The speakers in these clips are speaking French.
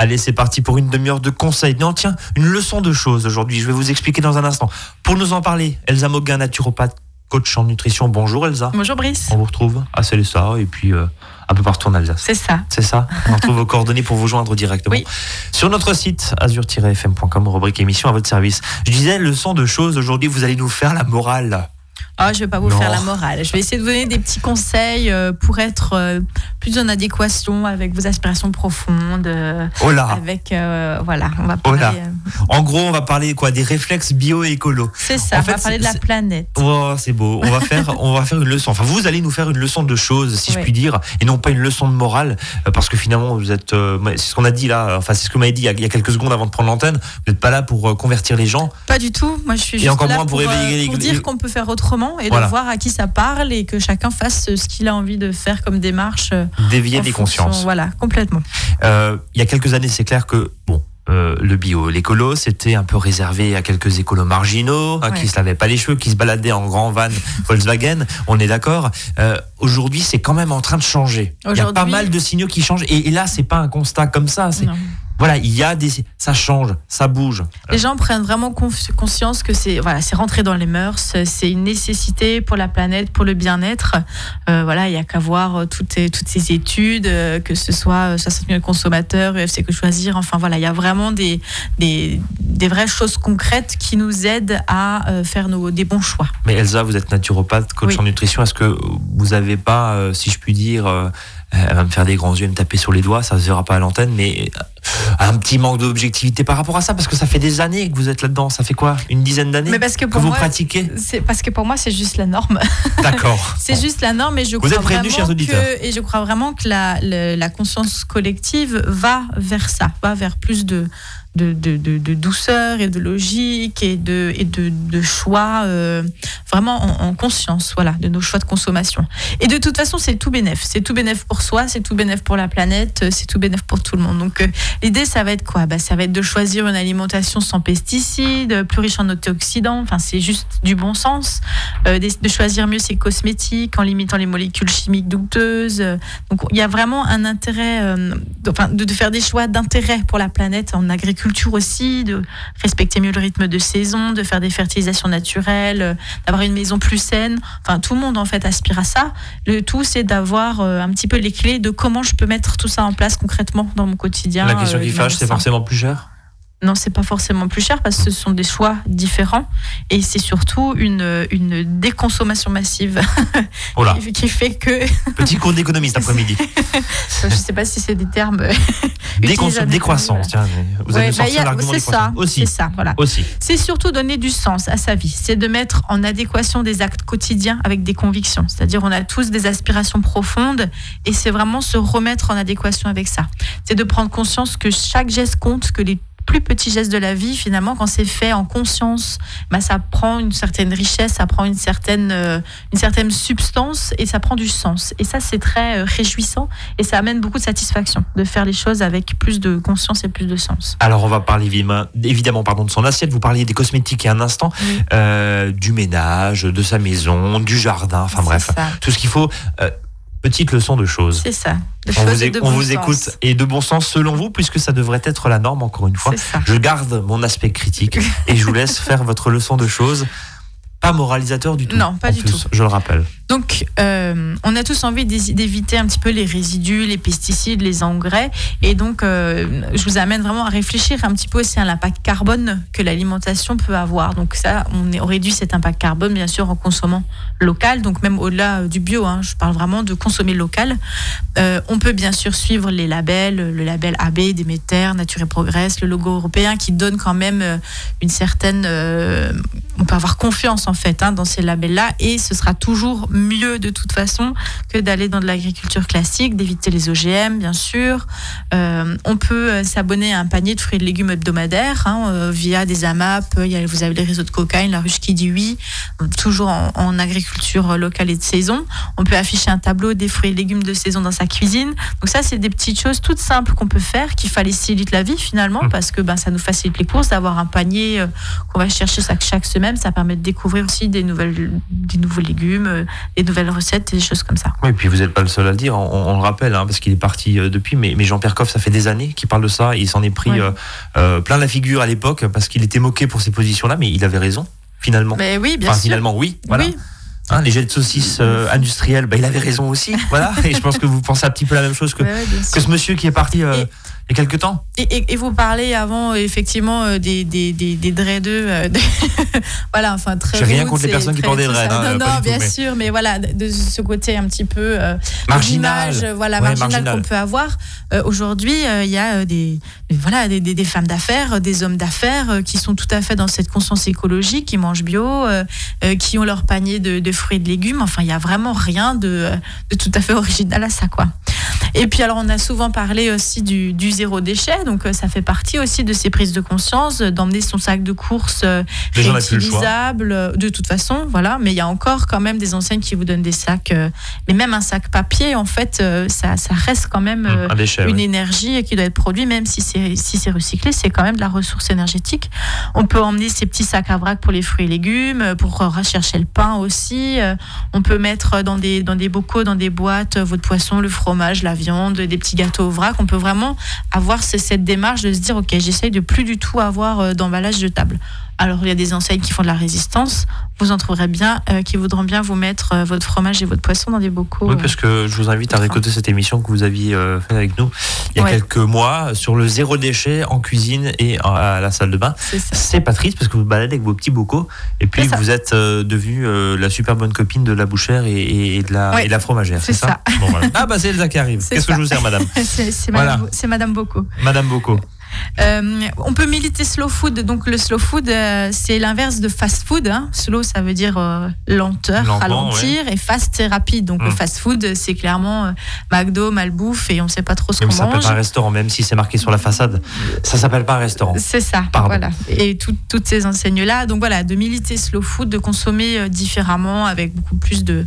Allez, c'est parti pour une demi-heure de conseils. Non, tiens, une leçon de choses aujourd'hui. Je vais vous expliquer dans un instant. Pour nous en parler, Elsa Moguin, naturopathe, coach en nutrition. Bonjour Elsa. Bonjour Brice. On vous retrouve à ça et puis euh, un peu partout en Alsace. C'est ça. C'est ça. On retrouve vos coordonnées pour vous joindre directement. Oui. Sur notre site azur-fm.com, rubrique émission à votre service. Je disais, leçon de choses. Aujourd'hui, vous allez nous faire la morale. Oh, je ne vais pas vous faire la morale. Je vais essayer de vous donner des petits conseils euh, pour être euh, plus en adéquation avec vos aspirations profondes. Euh, oh là Avec, voilà, on va oh parler. En gros, on va parler quoi Des réflexes bio-écolo. C'est ça, on va parler de la planète. Oh, c'est beau. On va, faire, on va faire une leçon. Enfin, vous allez nous faire une leçon de choses, si je puis dire, et non pas une leçon de morale, parce que finalement, vous êtes. c'est ce qu'on a dit là, enfin, c'est ce que vous m'avez dit il y, a, quelques secondes avant de prendre l'antenne. Vous n'êtes pas là pour convertir les gens. Pas du tout. Moi, je suis juste encore là pour, pour dire qu'on peut faire autrement et de voir à qui ça parle et que chacun fasse ce qu'il a envie de faire comme démarche. Euh, Dévier des consciences. Voilà, complètement. Euh, il y a quelques années, c'est clair que, bon, euh, le bio, l'écolo, c'était un peu réservé à quelques écolos marginaux, hein, qui se lavaient pas les cheveux, qui se baladaient en grand van Volkswagen. On est d'accord. Aujourd'hui, c'est quand même en train de changer. Il y a pas mal de signaux qui changent. Et, et là, c'est pas un constat comme ça. Voilà, il y a des, ça change, ça bouge. Les gens prennent vraiment conscience que c'est, voilà, c'est rentré dans les mœurs, c'est une nécessité pour la planète, pour le bien-être. Euh, voilà, il y a qu'à voir euh, toutes, toutes ces études, euh, que ce soit 60 000 consommateurs, UFC que choisir. Enfin voilà, il y a vraiment des, des, des vraies choses concrètes qui nous aident à faire nos, des bons choix. Mais Elsa, vous êtes naturopathe, coach en nutrition. Est-ce que vous n'avez pas, si je puis dire, elle va me faire des grands yeux, me taper sur les doigts, ça se verra pas à l'antenne, mais euh, un petit manque d'objectivité par rapport à ça, parce que ça fait des années que vous êtes là-dedans. Ça fait quoi? Une dizaine d'années que, que vous pratiquez C'est parce que pour moi, c'est juste la norme. D'accord. c'est juste la norme, et je vous crois êtes vraiment que et je crois vraiment que la, la conscience collective va vers ça, va vers plus de de, de, douceur et de logique et de, et de, choix euh, vraiment en, conscience, voilà, de nos choix de consommation. Et de toute façon, c'est tout bénéf. C'est tout bénéf pour soi, c'est tout bénéf pour la planète, c'est tout bénéf pour tout le monde. Donc euh, l'idée, ça va être quoi? Bah, Ça va être de choisir une alimentation sans pesticides, plus riche en antioxydants, enfin c'est juste du bon sens, euh, de choisir mieux ses cosmétiques en limitant les molécules chimiques douteuses. Donc il y a vraiment un intérêt, enfin, de faire des choix d'intérêt pour la planète en agriculture culture aussi, de respecter mieux le rythme de saison, de faire des fertilisations naturelles, euh, d'avoir une maison plus saine. Enfin, tout le monde en fait aspire à ça. Le tout, c'est d'avoir euh, un petit peu les clés de comment je peux mettre tout ça en place concrètement dans mon quotidien. La question euh, qui fâche, c'est forcément plus cher? Non, c'est pas forcément plus cher parce que ce sont des choix différents et c'est surtout une, une déconsommation massive oh qui, fait que. Petit cours d'économiste après-midi. Je sais pas si c'est des termes. décroissance, vous avez bah, C'est ça, aussi. C'est ça, voilà. Aussi. C'est surtout donner du sens à sa vie. C'est de mettre en adéquation des actes quotidiens avec des convictions. C'est-à-dire, on a tous des aspirations profondes et c'est vraiment se remettre en adéquation avec ça. C'est de prendre conscience que chaque geste compte, que les plus petits gestes de la vie, finalement, quand c'est fait en conscience, bah, ça prend une certaine richesse, ça prend une certaine, euh, une certaine substance et ça prend du sens. Et ça, c'est très euh, réjouissant et ça amène beaucoup de satisfaction de faire les choses avec plus de conscience et plus de sens. Alors, on va parler évidemment pardon, de son assiette. Vous parliez des cosmétiques il y a un instant, euh, du ménage, de sa maison, du jardin, enfin bref, tout ce qu'il faut. Petite leçon de choses. C'est ça. on vous, on vous écoute et de bon sens selon vous, puisque ça devrait être la norme encore une fois. Je garde mon aspect critique et je vous laisse faire votre leçon de choses. Pas moralisateur du tout. Non, pas du tout. Je le rappelle. Donc, euh, on a tous envie d'éviter un petit peu les résidus, les pesticides, les engrais. Et donc, euh, je vous amène vraiment à réfléchir un petit peu aussi à l'impact carbone que l'alimentation peut avoir. Donc, ça, on, réduit cet impact carbone, bien sûr, en consommant local. Donc, même au-delà du bio, hein, je parle vraiment de consommer local. Euh, on peut bien sûr suivre les labels, le label AB, Déméter, Nature et Progress, le logo européen qui donne quand même une certaine. on peut avoir confiance, en fait, hein, dans ces labels-là. Et ce sera toujours mieux de toute façon que d'aller dans de l'agriculture classique, d'éviter les OGM bien sûr. Euh, on peut euh, s'abonner à un panier de fruits et de légumes hebdomadaires hein, euh, via des AMAP. Il y a, vous avez les réseaux de cocaïne, la ruche qui dit oui, toujours en, agriculture locale et de saison. On peut afficher un tableau des fruits et légumes de saison dans sa cuisine. Donc ça, c'est des petites choses toutes simples qu'on peut faire, qui facilitent la vie finalement, mmh. parce que ben, ça nous facilite les courses, d'avoir un panier qu'on va chercher chaque, chaque semaine, ça permet de découvrir découvrir aussi des, nouvelles, des nouveaux légumes, des nouvelles recettes, des choses comme ça. Oui, et puis vous n'êtes pas le seul à le dire, on, le rappelle, hein, parce qu'il est parti depuis, mais, mais Jean-Pierre Coff, ça fait des années qu'il parle de ça, il s'en est pris plein la figure à l'époque, parce qu'il était moqué pour ces positions-là, mais il avait raison, finalement. Mais oui, bien sûr. Finalement, oui. Voilà. Hein, les jets de saucisses euh, industriels, bah, il avait raison aussi. Voilà. Et je pense que vous pensez un petit peu la même chose que, que ce monsieur qui est parti. Euh, il y a quelques temps. Et, vous parlez avant effectivement euh, des, des, des, des dreadeux. voilà, enfin très. J'ai rien contre les personnes qui portent des dreads. Hein, non, non, bien sûr, mais voilà, de ce côté un petit peu marginal, voilà, marginal, qu'on peut avoir. Aujourd'hui, il y a des, voilà, des, des femmes d'affaires, des hommes d'affaires qui sont tout à fait dans cette conscience écologique, qui mangent bio, qui ont leur panier de, de fruits et de légumes. Enfin, il n'y a vraiment rien de, tout à fait original à ça, quoi. Et puis, alors, on a souvent parlé aussi du, zéro déchet. Donc, euh, ça fait partie aussi de ces prises de conscience, d'emmener son sac de course euh, réutilisable, euh, de toute façon, voilà. Mais il y a encore quand même des enseignes qui vous donnent des sacs, mais même un sac papier, en fait, ça, reste quand même mmh, une énergie qui doit être produite, même si c'est si c'est recyclé, c'est quand même de la ressource énergétique. On peut emmener ces petits sacs à vrac pour les fruits et légumes, pour rechercher le pain aussi. Euh, on peut mettre dans des, dans des bocaux, dans des boîtes, euh, votre poisson, le fromage, la des petits gâteaux au vrac. On peut vraiment avoir cette démarche de se dire, OK, j'essaye de plus du tout avoir euh, d'emballage de table. Alors, il y a des enseignes qui font de la résistance. Vous en trouverez bien euh, qui voudront bien vous mettre euh, votre fromage et votre poisson dans des bocaux. Oui, parce que je vous invite à réécouter cette émission que vous aviez euh, faite avec nous il y a quelques mois sur le zéro déchet en cuisine et à la salle de bain. C'est pas triste parce que vous, vous baladez avec vos petits bocaux et puis vous êtes devenue la super bonne copine de la bouchère et, de, la, et la fromagère. C'est ça, Ah, bah c'est Elsa qui arrive. Qu'est-ce que je vous sers, madame C'est madame, madame Bocaux. Madame Bocaux. Euh, on peut militer slow food. Donc le slow food, euh, c'est l'inverse de fast food. Hein. Slow, ça veut dire euh, lenteur, ralentir, et fast, c'est rapide. Donc le hum. fast food, c'est clairement McDo, malbouffe, et on ne sait pas trop ce qu'on mange. Ça s'appelle pas un restaurant, même si c'est marqué sur la façade. Ça s'appelle pas un restaurant. C'est ça. Voilà. Et toutes ces enseignes-là. Donc voilà, de militer slow food, de consommer différemment, avec beaucoup plus de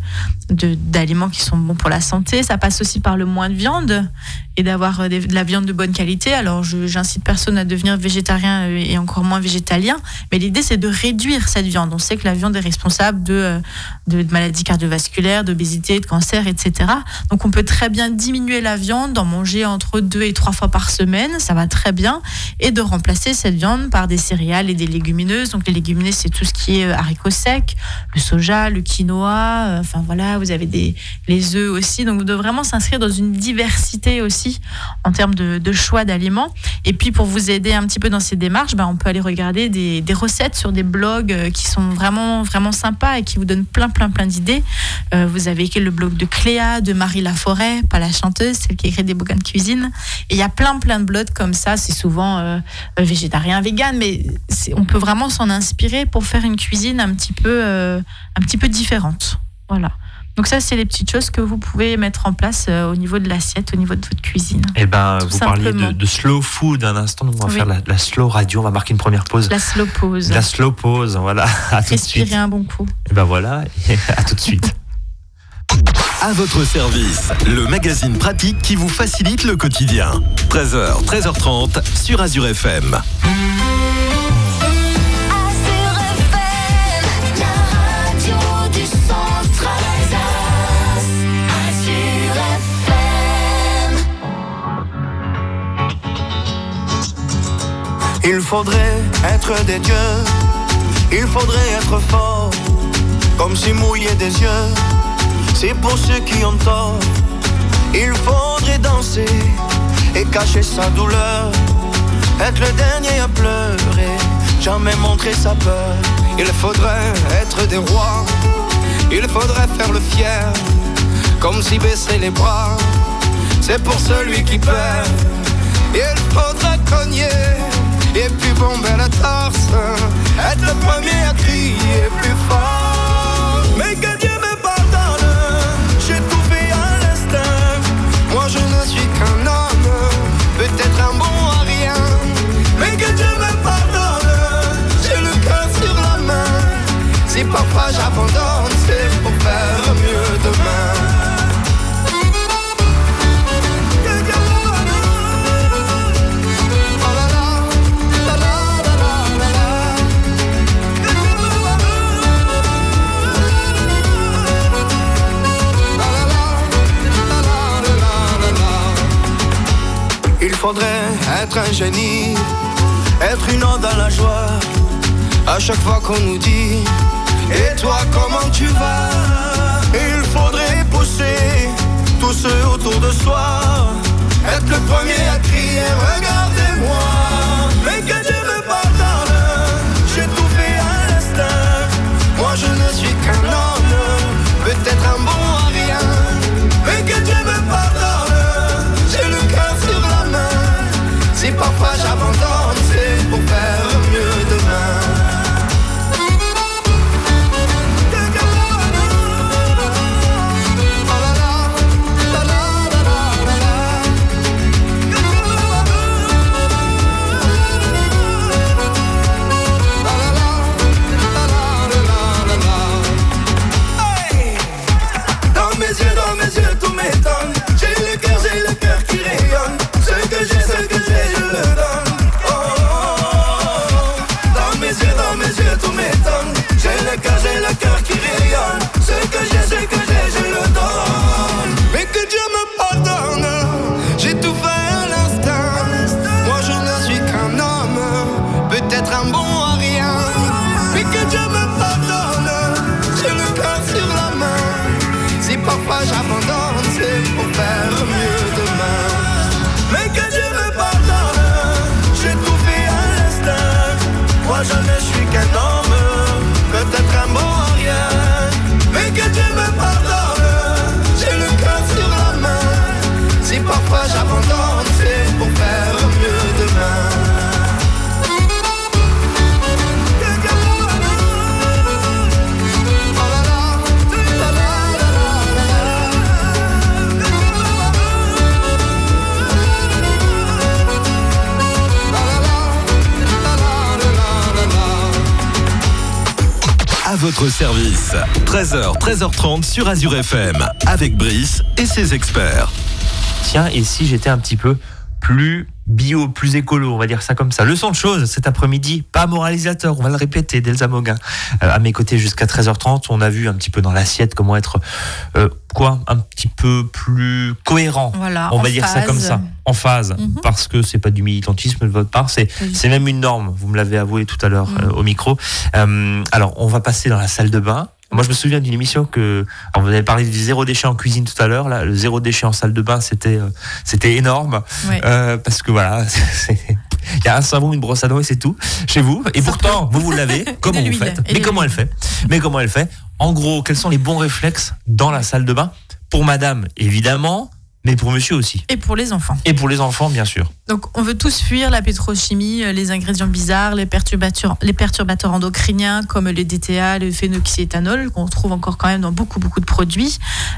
d'aliments qui sont bons pour la santé. Ça passe aussi par le moins de viande et d'avoir de la viande de bonne qualité. Alors, j'incite personne à devenir végétarien euh, et encore moins végétalien, mais l'idée c'est de réduire cette viande. On sait que la viande est responsable de, euh, de, maladies cardiovasculaires, d'obésité, de cancer, etc. Donc, on peut très bien diminuer la viande, d'en manger entre deux et trois fois par semaine, ça va très bien, et de remplacer cette viande par des céréales et des légumineuses. Donc, les légumineuses, c'est tout ce qui est haricots secs, le soja, le quinoa, enfin voilà, vous avez des les œufs aussi. Donc, de vraiment s'inscrire dans une diversité aussi en termes de, choix d'aliments. Et puis pour vous aider un petit peu dans ces démarches, ben, on peut aller regarder des, recettes sur des blogs euh, qui sont vraiment vraiment sympas et qui vous donnent plein plein plein d'idées. Euh, vous avez le blog de Cléa, de Marie Laforêt, pas la chanteuse, celle qui écrit des bouquins de cuisine. Et il y a plein plein de blogs comme ça. C'est souvent euh, végétarien, vegan, mais on peut vraiment s'en inspirer pour faire une cuisine un petit peu un petit peu différente. Voilà. Donc ça, c'est les petites choses que vous pouvez mettre en place euh, au niveau de l'assiette, au niveau de votre cuisine. Eh ben, vous parliez de, slow food un instant. on va faire la, slow radio. On va marquer une première pause. La slow pause. La slow pause. Voilà. À tout de suite. Un bon coup. Et eh ben voilà. à tout de suite. À votre service, le magazine pratique qui vous facilite le quotidien. 13h, 13h30 sur Azure FM. Il faudrait être des dieux, il faudrait être fort, comme si mouiller des yeux, c'est pour ceux qui ont tort. Il faudrait danser et cacher sa douleur, être le dernier à pleurer, jamais montrer sa peur. Il faudrait être des rois, il faudrait faire le fier, comme si baisser les bras, c'est pour celui qui perd. Il faudrait cogner et puis bomber la torse, être le premier à crier plus fort. Faudrait être un génie, être une onde dans la joie. À chaque fois qu'on nous dit, et toi comment tu vas? Il faudrait pousser tous ceux autour de soi, être le premier un bon votre service, 13h, 13h30 sur Azure FM, avec Brice et ses experts. Tiens, et si j'étais un petit peu plus bio, plus écolo, on va dire ça comme ça. Leçon de choses cet après-midi, pas moralisateur, on va le répéter, d'Elsa Moguin. Euh, à mes côtés jusqu'à 13h30, on a vu un petit peu dans l'assiette comment être euh, quoi, un petit peu plus cohérent. Voilà, on va dire ça comme ça, en phase, Mhm. parce que c'est pas du militantisme de votre part, c'est c'est même une norme. Vous me l'avez avoué tout à l'heure Mhm. euh, au micro. Euh, alors, on va passer dans la salle de bain. Moi, je me souviens d'une émission que, alors vous avez parlé du zéro déchet en cuisine tout à l'heure. Là, le zéro déchet en salle de bain, c'était, euh, c'était énorme. Euh, parce que voilà, c'est- il y a un savon, une brosse à dents et c'est tout chez vous. Et pourtant, vous vous lavez. Comment vous faites Mais comment elle fait? Mais comment elle fait? En gros, quels sont les bons réflexes dans la salle de bain? Pour Madame, évidemment, mais pour Monsieur aussi, Et pour les enfants. et pour les enfants, bien sûr. Donc, on veut tous fuir la pétrochimie, euh, les ingrédients bizarres, les perturbateurs, les perturbateurs endocriniens comme le DTA, le phénoxyéthanol, qu'on trouve encore quand même dans beaucoup, beaucoup de produits,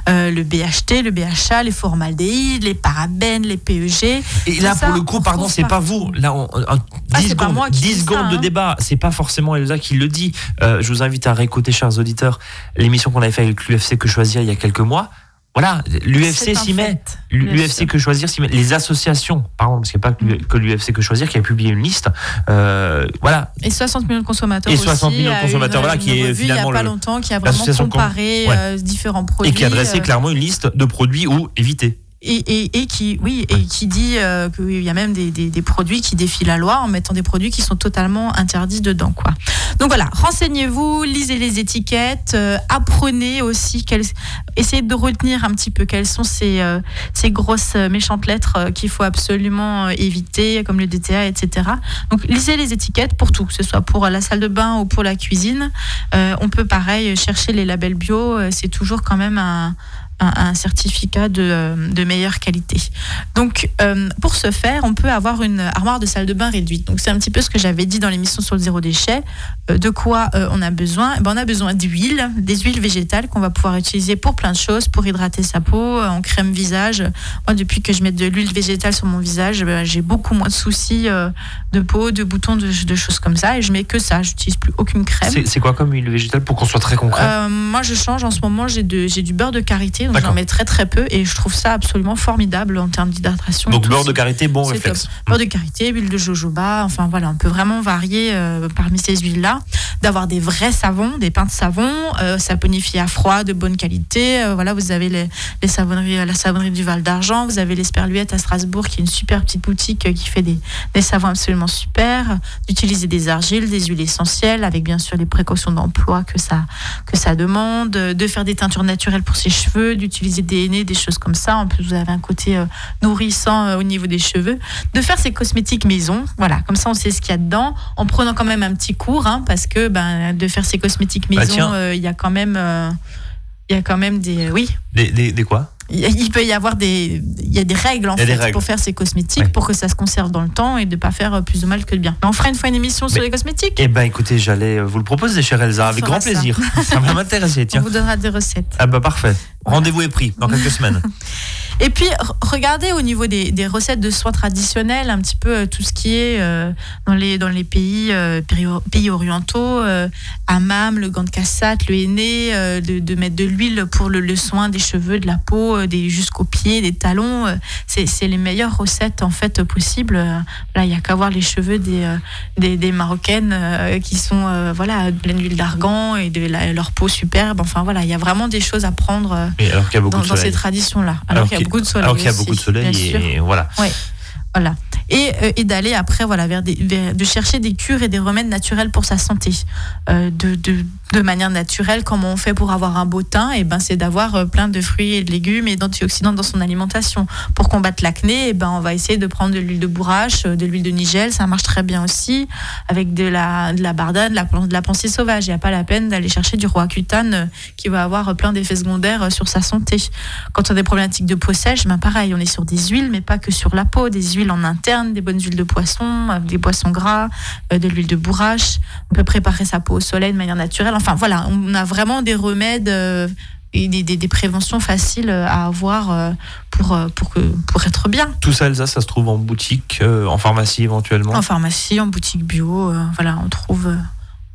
euh, le BHT, le BHA, les formaldéhydes, les parabènes, les PEG. Et là, ça, pour le coup, on pardon, c'est pas vous. Là, on, on- un- Ah, 10 c'est pas secondes, moi qui 10 dis ça, secondes de hein. débat. C'est pas forcément Elsa qui le dit. Euh, je vous invite à réécouter, chers auditeurs, l'émission qu'on avait fait avec l'UFC Que Choisir il y a quelques mois. Voilà, l'UFC s'y met. L'UFC. Que Choisir s'y met. Les associations, pardon, parce qu'il n'y a pas que l'U- que l'UFC Que Choisir qui a publié une liste. Euh, voilà, Et 60 millions de consommateurs Et aussi. 60 millions de a eu consommateurs, une- voilà, qui une est finalement Il n'y a pas le- longtemps, qui a vraiment com- comparé ouais. euh, différents produits. et qui adressait euh, clairement une liste de produits où éviter. Et, et, et qui oui et qui dit euh, qu'il y a même des, des, des produits qui défient la loi en mettant des produits qui sont totalement interdits dedans quoi. Donc voilà, renseignez-vous, lisez les étiquettes, euh, apprenez aussi quelles, essayez de retenir un petit peu quelles sont ces, euh, ces grosses méchantes lettres qu'il faut absolument éviter comme le DTA etc. Donc lisez les étiquettes pour tout, que ce soit pour la salle de bain ou pour la cuisine. On peut pareil chercher les labels bio, c'est toujours quand même un un, un certificat de, euh, de meilleure qualité. Donc, euh, pour ce faire, on peut avoir une armoire de salle de bain réduite. Donc, c'est un petit peu ce que j'avais dit dans l'émission sur le zéro déchet. Euh, de quoi euh, on a besoin? Eh ben, On a besoin d'huile, des huiles végétales qu'on va pouvoir utiliser pour plein de choses, pour hydrater sa peau, en crème visage. Moi, depuis que je mets de l'huile végétale sur mon visage, ben, j'ai beaucoup moins de soucis de peau, de boutons, de, de choses comme ça. Et je mets que ça. J'utilise plus aucune crème. C'est quoi comme huile végétale pour qu'on soit très concret? Moi, je change en ce moment. J'ai du beurre de karité donc j'en mets très très peu et je trouve ça absolument formidable en termes d'hydratation. Donc beurre de karité, bon réflexe. Beurre de karité, huile de jojoba, enfin voilà, on peut vraiment varier euh, parmi ces huiles-là, d'avoir des vrais savons, des pains de savon, euh, saponifiés à froid, de bonne qualité. Euh, voilà, vous avez les, les, savonneries, la savonnerie du Val d'Argent, vous avez l'Esperluette à Strasbourg qui est une super petite boutique qui fait des, des savons absolument super. D'utiliser des argiles, des huiles essentielles avec bien sûr les précautions d'emploi que ça que ça demande, de faire des teintures naturelles pour ses cheveux, d'utiliser des hennées, des choses comme ça. En plus, vous avez un côté euh, nourrissant euh, au niveau des cheveux. De faire ses cosmétiques maison, voilà, comme ça on sait ce qu'il y a dedans, en prenant quand même un petit cours, hein, parce que ben, de faire ses cosmétiques bah, maison, euh, il y a quand même, il y a quand même des, oui. Des, des, des quoi? Il peut y avoir des, il y a des règles en fait pour faire ces cosmétiques, pour que ça se conserve dans le temps et de pas faire plus de mal que de bien. On fera une fois une émission sur les cosmétiques? Eh ben, écoutez, j'allais vous le proposer, chère Elsa, avec grand plaisir. Ça, va m'intéresser. Tiens. On vous donnera des recettes. Ah bah parfait. Rendez-vous est pris dans quelques semaines. Et puis, regardez au niveau des, des, recettes de soins traditionnels, un petit peu euh, tout ce qui est euh, dans, les, dans les pays, euh, pays orientaux, euh, hammam, le gant de cassate, le henné, de, de, mettre de l'huile pour le, le, soin des cheveux, de la peau, des, jusqu'aux pieds, des talons. c'est les meilleures recettes en fait possibles. Là, il n'y a qu'à voir les cheveux des, des, des Marocaines qui sont voilà, pleines d'huile d'argan et de leur peau superbe. Enfin voilà, il y a vraiment des choses à prendre dans, dans ces traditions-là. Alors, alors beaucoup de soleil. Alors qu'il y a beaucoup de soleil et voilà. Ouais. Voilà. Et, euh, et d'aller après voilà vers, des, de chercher des cures et des remèdes naturels pour sa santé euh, de, de, de, manière naturelle comment on fait pour avoir un beau teint et eh ben c'est d'avoir euh, plein de fruits et de légumes et d'antioxydants dans son alimentation pour combattre l'acné et eh ben on va essayer de prendre de l'huile de bourrache de l'huile de nigel ça marche très bien aussi avec de la de la bardane de la, de la pensée sauvage il n'y a pas la peine d'aller chercher du roi cutane qui va avoir plein d'effets secondaires sur sa santé quand on a des problématiques de peau sèche ben pareil on est sur des huiles mais pas que sur la peau des huiles en interne des bonnes huiles de poisson, euh, des poissons gras, euh, de l'huile de bourrache. On peut préparer sa peau au soleil de manière naturelle. Enfin voilà, on a vraiment des remèdes euh, et des, des, préventions faciles à avoir pour, pour, que, pour être bien. Tout ça, Elsa, ça se trouve en boutique, en pharmacie éventuellement? En pharmacie, en boutique bio. voilà, on trouve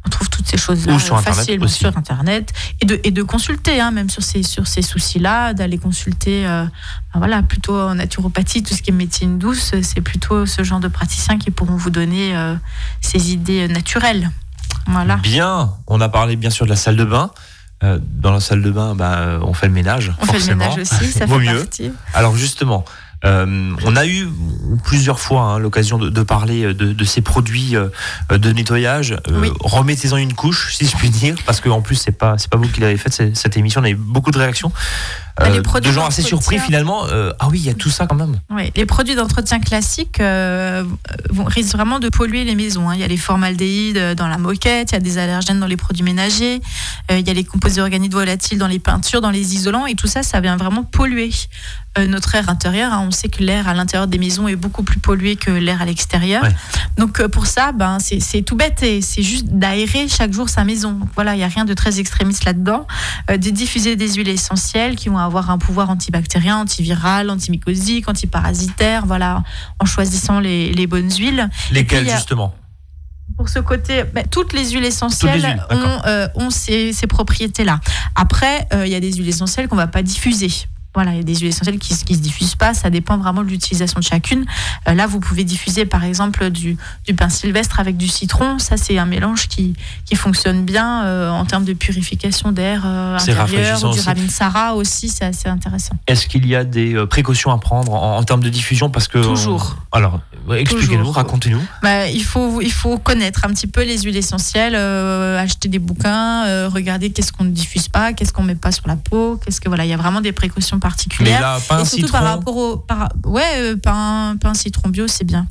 on trouve toutes ces choses-là facilement sur Internet et de, et de consulter, hein, même sur ces, sur ces soucis-là, d'aller consulter, euh, ben voilà, plutôt en naturopathie, tout ce qui est médecine douce, c'est plutôt ce genre de praticiens qui pourront vous donner euh, ces idées naturelles. Voilà. Bien, on a parlé bien sûr de la salle de bain. Euh, dans la salle de bain, bah, on fait le ménage. On fait le ménage aussi, ça fait mieux. Partie. Alors justement, euh, on a eu plusieurs fois hein, l'occasion de, parler de, ces produits euh, de nettoyage. Euh, remettez-en une couche, si je puis dire, parce qu'en plus c'est pas c'est pas vous qui l'avez fait cette, cette émission. On a eu beaucoup de réactions. Bah, euh, de gens assez surpris finalement. Euh, ah oui, il y a tout ça quand même. Oui, les produits d'entretien classiques euh, vont, risquent vraiment de polluer les maisons. Hein. Il y a les formaldéhydes dans la moquette, il y a des allergènes dans les produits ménagers, il y a les composés organiques volatiles dans les peintures, dans les isolants, et tout ça, ça vient vraiment polluer notre air intérieur. Hein. On sait que l'air à l'intérieur des maisons est beaucoup plus pollué que l'air à l'extérieur. Donc pour ça, ben, c'est tout bête et c'est juste d'aérer chaque jour sa maison. voilà, il n'y a rien de très extrémiste là-dedans. de diffuser des huiles essentielles qui vont avoir un pouvoir antibactérien, antiviral, antimycosique, antiparasitaire, voilà, en choisissant les, les bonnes huiles. Lesquelles justement? Pour ce côté, ben, toutes les huiles essentielles ont, euh, ont, ces, ces propriétés-là. Après, euh, il y a des huiles essentielles qu'on ne va pas diffuser. Voilà, il y a des huiles essentielles qui ne se diffusent pas, ça dépend vraiment de l'utilisation de chacune. Euh, là, vous pouvez diffuser par exemple du, du, pain sylvestre avec du citron. Ça, c'est un mélange qui, qui fonctionne bien euh, en termes de purification d'air euh, intérieur. Du ravinsara aussi, c'est assez intéressant. Est-ce qu'il y a des euh, précautions à prendre en, termes de diffusion? Parce que Toujours. alors, expliquez-nous, racontez-nous. Bah, il, faut, il faut connaître un petit peu les huiles essentielles, acheter des bouquins, regarder qu'est-ce qu'on ne diffuse pas, qu'est-ce qu'on ne met pas sur la peau. Qu'est-ce que, voilà, il y a vraiment des précautions particulière. Mais là, pain, et surtout citron. par rapport au. Par, ouais, euh, pain, pain citron bio, c'est bien.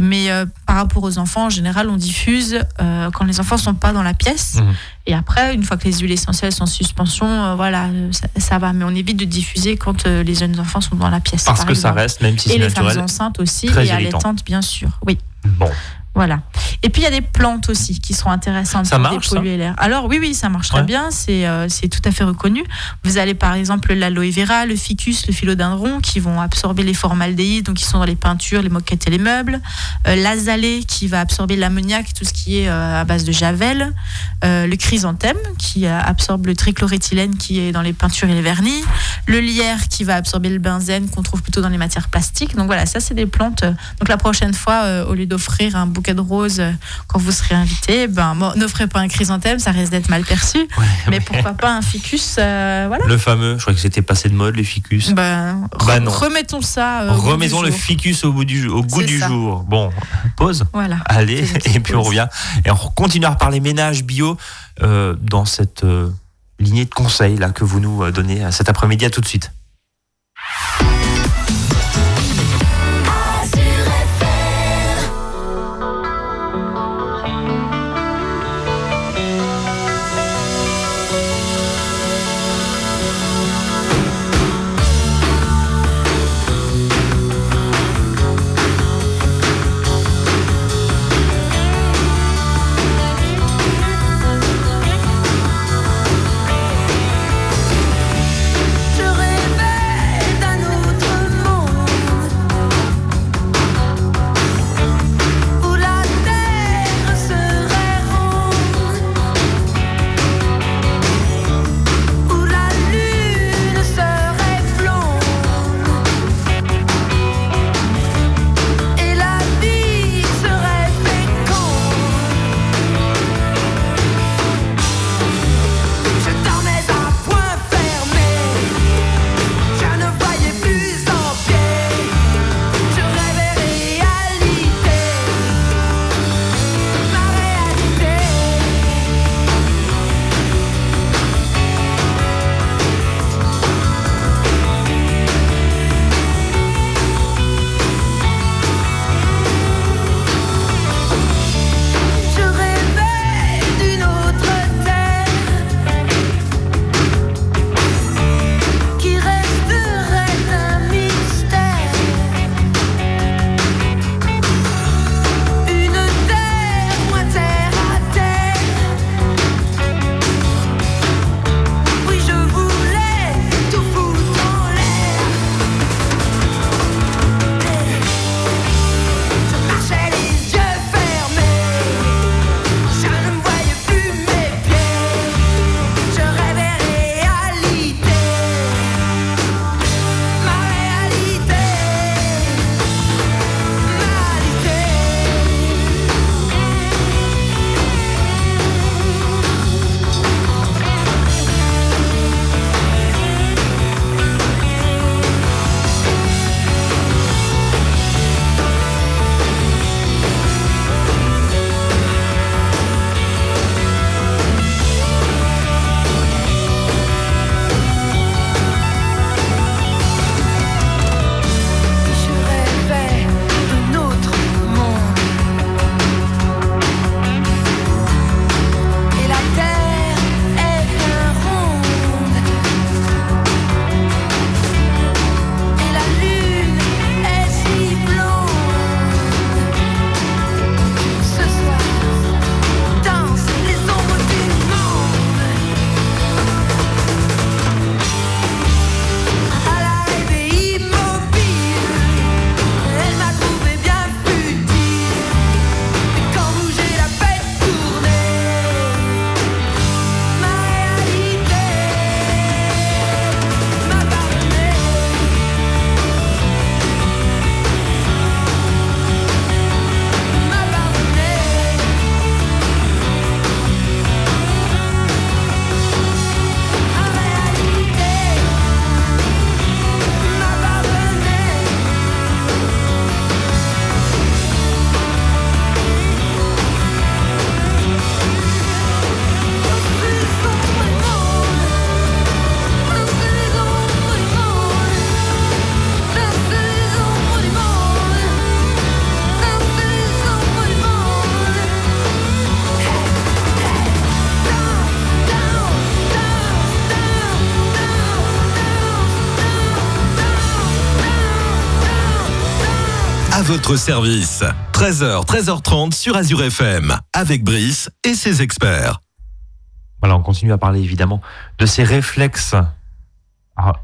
Mais euh, par rapport aux enfants, en général, on diffuse euh, quand les enfants sont pas dans la pièce. Mmh. Et après, une fois que les huiles essentielles sont en suspension, voilà, ça, va. Mais on évite de diffuser quand les jeunes enfants sont dans la pièce. Parce que ça reste, même si c'est naturel. Et les femmes enceintes aussi, et allaitantes, bien sûr. Oui. Bon. Voilà. Et puis il y a des plantes aussi qui seront intéressantes Ça pour marche, dépolluer l'air. Alors oui, oui, ça marche très bien. C'est euh, c'est tout à fait reconnu. Vous allez par exemple l'aloe vera, le ficus, le philodendron qui vont absorber les formaldéhydes, donc qui sont dans les peintures, les moquettes et les meubles. Euh, L'azalée qui va absorber l'ammoniac, tout ce qui est euh, à base de javel. Euh, le chrysanthème qui euh, absorbe le trichloréthylène qui est dans les peintures et les vernis. Le lierre qui va absorber le benzène qu'on trouve plutôt dans les matières plastiques. Donc voilà, ça c'est des plantes. Donc la prochaine fois, euh, au lieu d'offrir un bouquet de roses euh, quand vous serez invité, ben n'offrez pas un chrysanthème, ça risque d'être mal perçu. mais pourquoi pas un ficus euh, Voilà. Le fameux, je crois que c'était passé de mode, les ficus. Ben, Bah non. remettons ça. au Remettons le jour. ficus au, bout du, au goût du ça. jour. Bon, pause. Voilà. Allez, et puis on revient. Et on continue à reparler ménage bio euh, dans cette euh, lignée de conseils là, que vous nous donnez cet après-midi. À tout de suite. Votre service. 13h, 13h30 sur Azure FM, avec Brice et ses experts. Voilà, on continue à parler évidemment de ces réflexes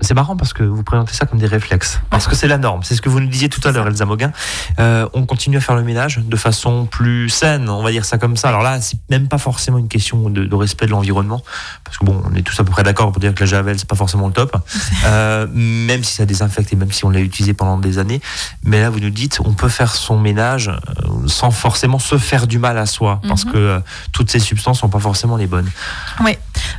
c'est marrant parce que vous présentez ça comme des réflexes, parce que c'est la norme. C'est ce que vous nous disiez tout à l'heure, Elsa Moguin. Euh, on continue à faire le ménage de façon plus saine, on va dire ça comme ça. Alors là, c'est même pas forcément une question de, respect de l'environnement, parce que bon, on est tous à peu près d'accord pour dire que la javel c'est pas forcément le top, euh, même si ça désinfecte et même si on l'a utilisé pendant des années. Mais là, vous nous dites, on peut faire son ménage euh, sans forcément se faire du mal à soi, parce mhm. que euh, toutes ces substances sont pas forcément les bonnes. Oui,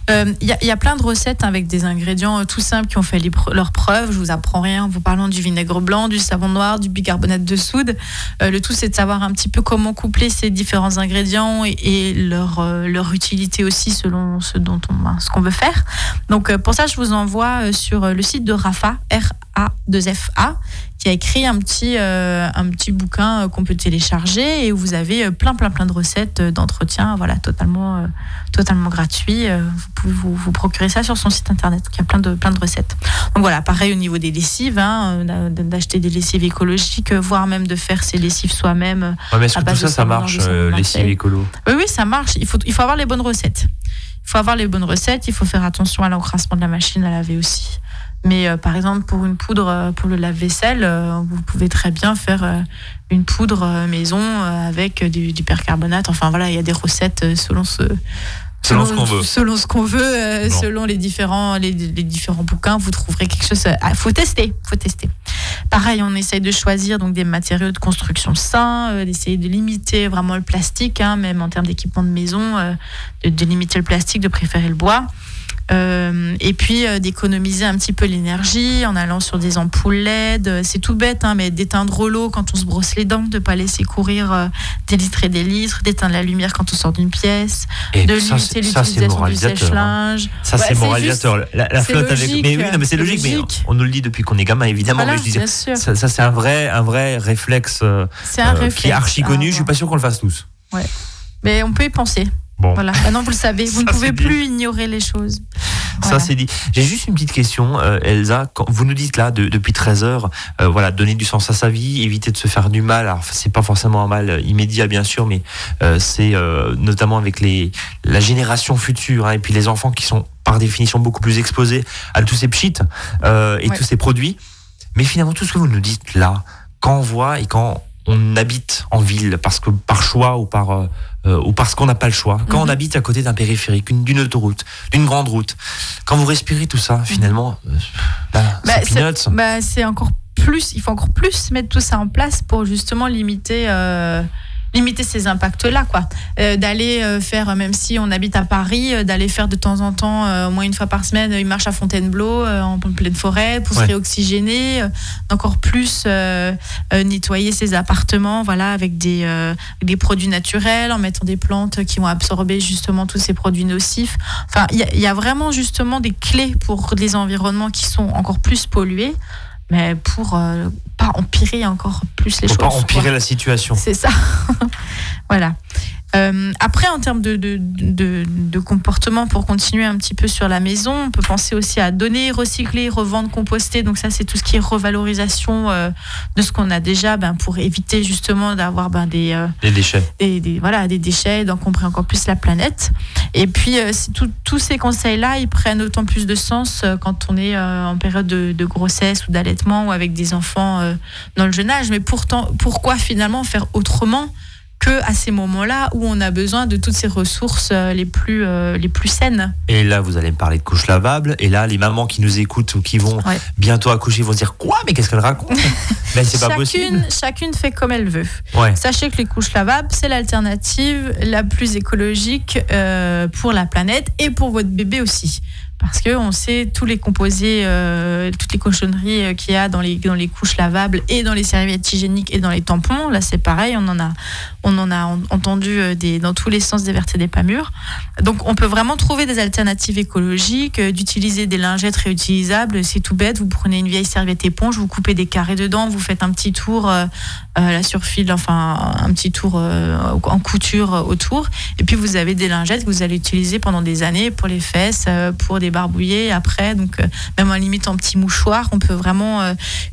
il y, y, a plein de recettes avec des ingrédients tout simples qui ont fait leurs preuves. Je vous apprends rien en vous parlant du vinaigre blanc, du savon noir, du bicarbonate de soude. Euh, le tout, c'est de savoir un petit peu comment coupler ces différents ingrédients et, leur, euh, leur utilité aussi selon ce dont on, ce qu'on veut faire. Donc, euh, pour ça, je vous envoie sur le site de Rafa, R-A-2-F-A, qui a écrit un petit, un petit bouquin qu'on peut télécharger et où vous avez plein, plein, plein de recettes d'entretien, voilà, totalement, totalement gratuit. Vous pouvez vous, vous, procurer ça sur son site internet, qui a plein de, plein de recettes. Donc voilà, pareil au niveau des lessives, hein, euh, d'acheter des lessives écologiques, voire même de faire ses lessives soi-même. mais est-ce que tout ça, ça marche, euh, lessive écolo? Oui, oui, ça marche. Il faut, il faut avoir les bonnes recettes. Faut avoir les bonnes recettes, il faut faire attention à l'encrassement de la machine à laver aussi. Mais euh, par exemple, pour une poudre pour le lave-vaisselle, vous pouvez très bien faire une poudre maison avec du, du, percarbonate. Enfin voilà, il y a des recettes selon ce, Selon, ce qu'on veut. Selon ce qu'on veut, euh, selon les différents, les, différents bouquins, vous trouverez quelque chose. Il faut tester, faut tester. Pareil, on essaye de choisir donc des matériaux de construction sains, euh, d'essayer de limiter vraiment le plastique, hein, même en termes d'équipement de maison, euh, de, limiter le plastique, de préférer le bois. Euh, et puis euh, d'économiser un petit peu l'énergie en allant sur des ampoules LED. C'est tout bête, hein, mais d'éteindre l'eau quand on se brosse les dents, de pas laisser courir euh, des litres et des litres, d'éteindre la lumière quand on sort d'une pièce, de limiter l'utilisation du hein. sèche-linge. Ça, c'est moralisateur. La, flotte avec. Mais oui, c'est logique, mais on nous le dit depuis qu'on est gamin, évidemment. mais je disais, ça, c'est un vrai, un vrai réflexe, un réflexe qui est archi connu. Je suis pas sûr qu'on le fasse tous. Ouais. Mais on peut y penser. Voilà, maintenant vous le savez, vous ne pouvez plus ignorer les choses. Ça c'est dit. J'ai juste une petite question, euh, Elsa. Quand vous nous dites là depuis 13 heures, euh, voilà, donner du sens à sa vie, éviter de se faire du mal. Alors c'est pas forcément un mal immédiat bien sûr, mais euh, c'est notamment avec les la génération future hein, et puis les enfants qui sont par définition beaucoup plus exposés à tous ces pchits et tous ces produits. Mais finalement tout ce que vous nous dites là, quand on voit et quand on habite en ville parce que par choix ou par euh, euh, ou parce qu'on n'a pas le choix. Quand on mhm. habite à côté d'un périphérique, d'une autoroute, d'une grande route, quand vous respirez tout ça, finalement, euh, bah, bah, c'est encore plus. Il faut encore plus mettre tout ça en place pour justement limiter limiter ces impacts-là, quoi. Euh, d'aller euh, faire, même si on habite à Paris, euh, d'aller faire de temps en temps, au moins une fois par semaine, une marche à Fontainebleau en pleine forêt pour se réoxygéner, encore plus nettoyer ses appartements, voilà, avec des, des produits naturels, en mettant des plantes qui vont absorber justement tous ces produits nocifs. Enfin, il y, y, a vraiment justement des clés pour les environnements qui sont encore plus pollués mais pour euh, pas empirer encore plus les pour choses. Pas empirer la situation. C'est ça. voilà. Euh, après, en termes de, de, de, comportement, pour continuer un petit peu sur la maison, on peut penser aussi à donner, recycler, revendre, composter. Donc ça, c'est tout ce qui est revalorisation euh, de ce qu'on a déjà, ben, pour éviter justement d'avoir ben, des, euh, des déchets, des, voilà, des déchets, d'encombrer encore plus la planète. Et puis, tous ces conseils-là, ils prennent autant plus de sens quand on est en période de, grossesse ou d'allaitement ou avec des enfants dans le jeune âge. Mais pourtant, pourquoi finalement faire autrement? Que à ces moments-là où on a besoin de toutes ces ressources euh, les plus, euh, les plus saines. Et là, vous allez me parler de couches lavables. Et là, les mamans qui nous écoutent ou qui vont bientôt accoucher vont se dire quoi Mais qu'est-ce qu'elle raconte? Mais c'est pas possible. Chacune fait comme elle veut. Sachez que les couches lavables, c'est l'alternative la plus écologique euh, pour la planète et pour votre bébé aussi parce qu'on sait tous les composés, euh, toutes les cochonneries euh, qu'il y a dans les, dans les couches lavables et dans les serviettes hygiéniques et dans les tampons. Là, c'est pareil, on en a, on en a entendu des, dans tous les sens des vertes et des pas mûres. Donc on peut vraiment trouver des alternatives écologiques, d'utiliser des lingettes réutilisables. C'est tout bête. Vous prenez une vieille serviette éponge, vous coupez des carrés dedans, vous faites un petit tour la surfile, enfin un petit tour en couture autour, et puis vous avez des lingettes que vous allez utiliser pendant des années pour les fesses, pour des barbouillés après. Donc même en limite en petit mouchoir, on peut vraiment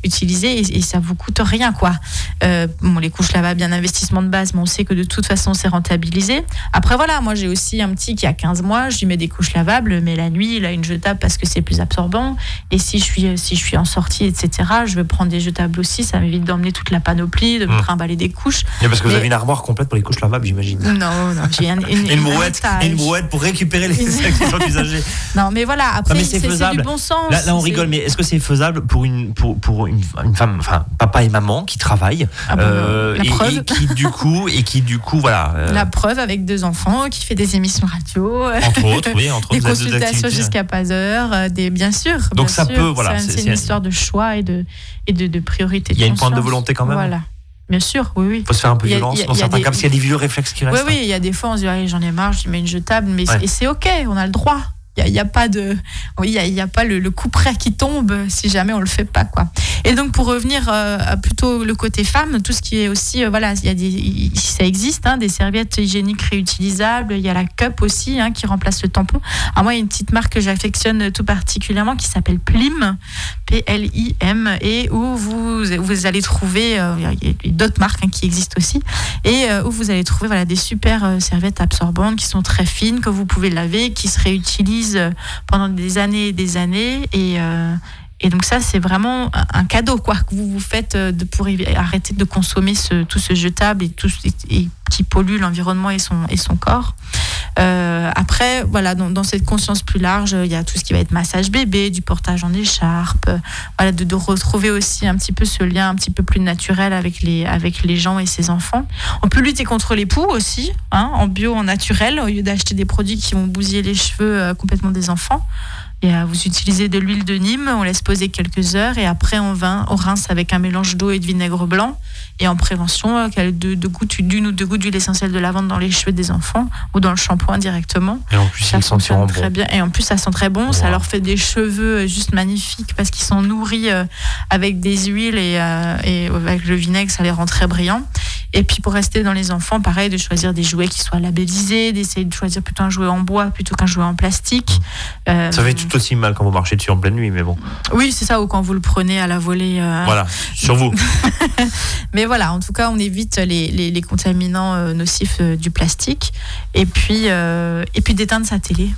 utiliser et, et, ça vous coûte rien quoi. bon, les couches lavables, bien investissement de base, mais on sait que de toute façon c'est rentabilisé. Après voilà, moi j'ai aussi un petit qui a 15 mois, je lui mets des couches lavables, mais la nuit il a une jetable parce que c'est plus absorbant. Et si je suis si je suis en sortie, etc., je vais prendre des jetables aussi. Ça m'évite d'emmener toute la panoplie, de me trimballer des couches. parce que vous avez une armoire complète pour les couches lavables, j'imagine. Non, non, j'ai une, une, brouette, une brouette pour récupérer les sacs qui sont usagés. Non, mais voilà. Après, c'est du bon sens. Là, on rigole, mais est-ce que c'est faisable pour une pour, pour une, femme, enfin papa et maman qui travaillent ah bah, euh, et, qui du coup et qui du coup voilà. Euh, la preuve avec deux enfants, qui fait des émissions radio. Entre autres, oui, entre des consultations jusqu'à pas heure, euh, des bien sûr. Donc ça peut, voilà. C'est une histoire de choix et de et de, de priorité. Il y a une pointe de volonté quand même. Voilà. Bien sûr, oui, oui. Il faut se faire un peu violence dans certains cas, parce qu'il y a des vieux réflexes qui restent. Oui, oui, il y a des fois, on se dit, j'en ai marre, je mets une jetable, mais c'est OK, on a le droit. Il n'y a, pas de, oui, il y a, pas le, coup près qui tombe si jamais on le fait pas, quoi. Et donc pour revenir euh, plutôt le côté femme, tout ce qui est aussi, euh, voilà, il y a des, ça existe, hein, des serviettes hygiéniques réutilisables. Il y a la cup aussi hein, qui remplace le tampon. Alors moi, il y a une petite marque que j'affectionne tout particulièrement qui s'appelle Plim, P-L-I-M, et où vous, vous allez trouver, euh, il y a d'autres marques hein, qui existent aussi, et où vous allez trouver voilà des super serviettes absorbantes qui sont très fines que vous pouvez laver, qui se réutilisent euh, pendant des années et des années. Et, euh, et donc ça, c'est vraiment un cadeau quoi que vous vous faites euh, de, pour arrêter de consommer tout ce jetable et tout qui pollue l'environnement et son, et son corps. Après, voilà, dans, cette conscience plus large, il y a tout ce qui va être massage bébé, du portage en écharpe, voilà, de, de, retrouver aussi un petit peu ce lien un petit peu plus naturel avec les, avec les gens et ses enfants. On peut lutter contre les poux aussi, hein, en bio, en naturel, au lieu d'acheter des produits qui vont bousiller les cheveux complètement des enfants. Et euh, vous utilisez de l'huile de Nîmes, on laisse poser quelques heures et après on, vin, on rince avec un mélange d'eau et de vinaigre blanc. Et en prévention, euh, de, de gouttes, d'une ou deux gouttes d'huile essentielle de lavande dans les cheveux des enfants ou dans le shampoing directement. Et en plus, ça fonctionne très bien. Et en plus, ça sent très bon. Ça leur fait des cheveux euh, juste magnifiques parce qu'ils sont nourris avec des huiles et, et avec le vinaigre, ça les rend très brillants. Et puis pour rester dans les enfants, pareil, de choisir des jouets qui soient labellisés, d'essayer de choisir plutôt un jouet en bois plutôt qu'un jouet en plastique. ça fait tout aussi mal quand vous marchez dessus en pleine nuit, mais bon. Oui, c'est ça, ou quand vous le prenez à la volée. Euh. Voilà, sur vous. mais voilà, en tout cas, on évite les, les, contaminants euh, nocifs euh, du plastique. Et puis, et puis d'éteindre sa télé.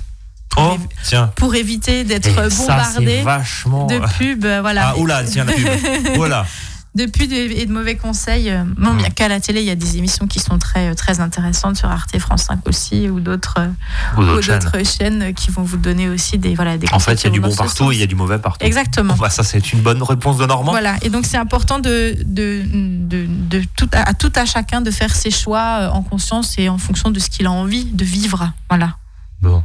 Oh, tiens. Pour éviter d'être bombardé vachement... de pubs. Voilà. Ah, oula, tiens, la pub. voilà de pubs et de mauvais conseils. Euh, non, il n'y a qu'à la télé, il y a des émissions qui sont très, euh, très intéressantes sur Arte, France 5 aussi, ou d'autres euh, chaînes. qui vont vous donner aussi des, voilà, des En fait, il y a du bon partout et il y a du mauvais partout. Exactement. Bah, ça, c'est une bonne réponse de Normand. Voilà, et donc c'est important de, de, de, de, tout, à, tout à chacun de faire ses choix en conscience et en fonction de ce qu'il a envie de vivre. Voilà. Bon.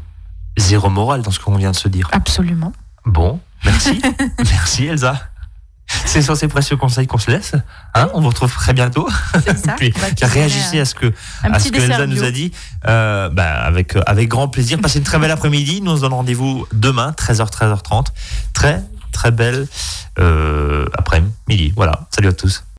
Zéro morale dans ce qu'on vient de se dire. Absolument. Bon, merci. merci Elsa. C'est sur ces précieux conseils qu'on se laisse. Hein on vous retrouve très bientôt. Ça, Puis, réagissez à ce que, à ce que Elsa nous a dit. Euh, bah, avec, euh, avec grand plaisir. Passez une très belle après-midi. Nous on se donne rendez-vous demain, 13h, 13h30. Très, très belle euh, après-midi. Voilà. Salut à tous.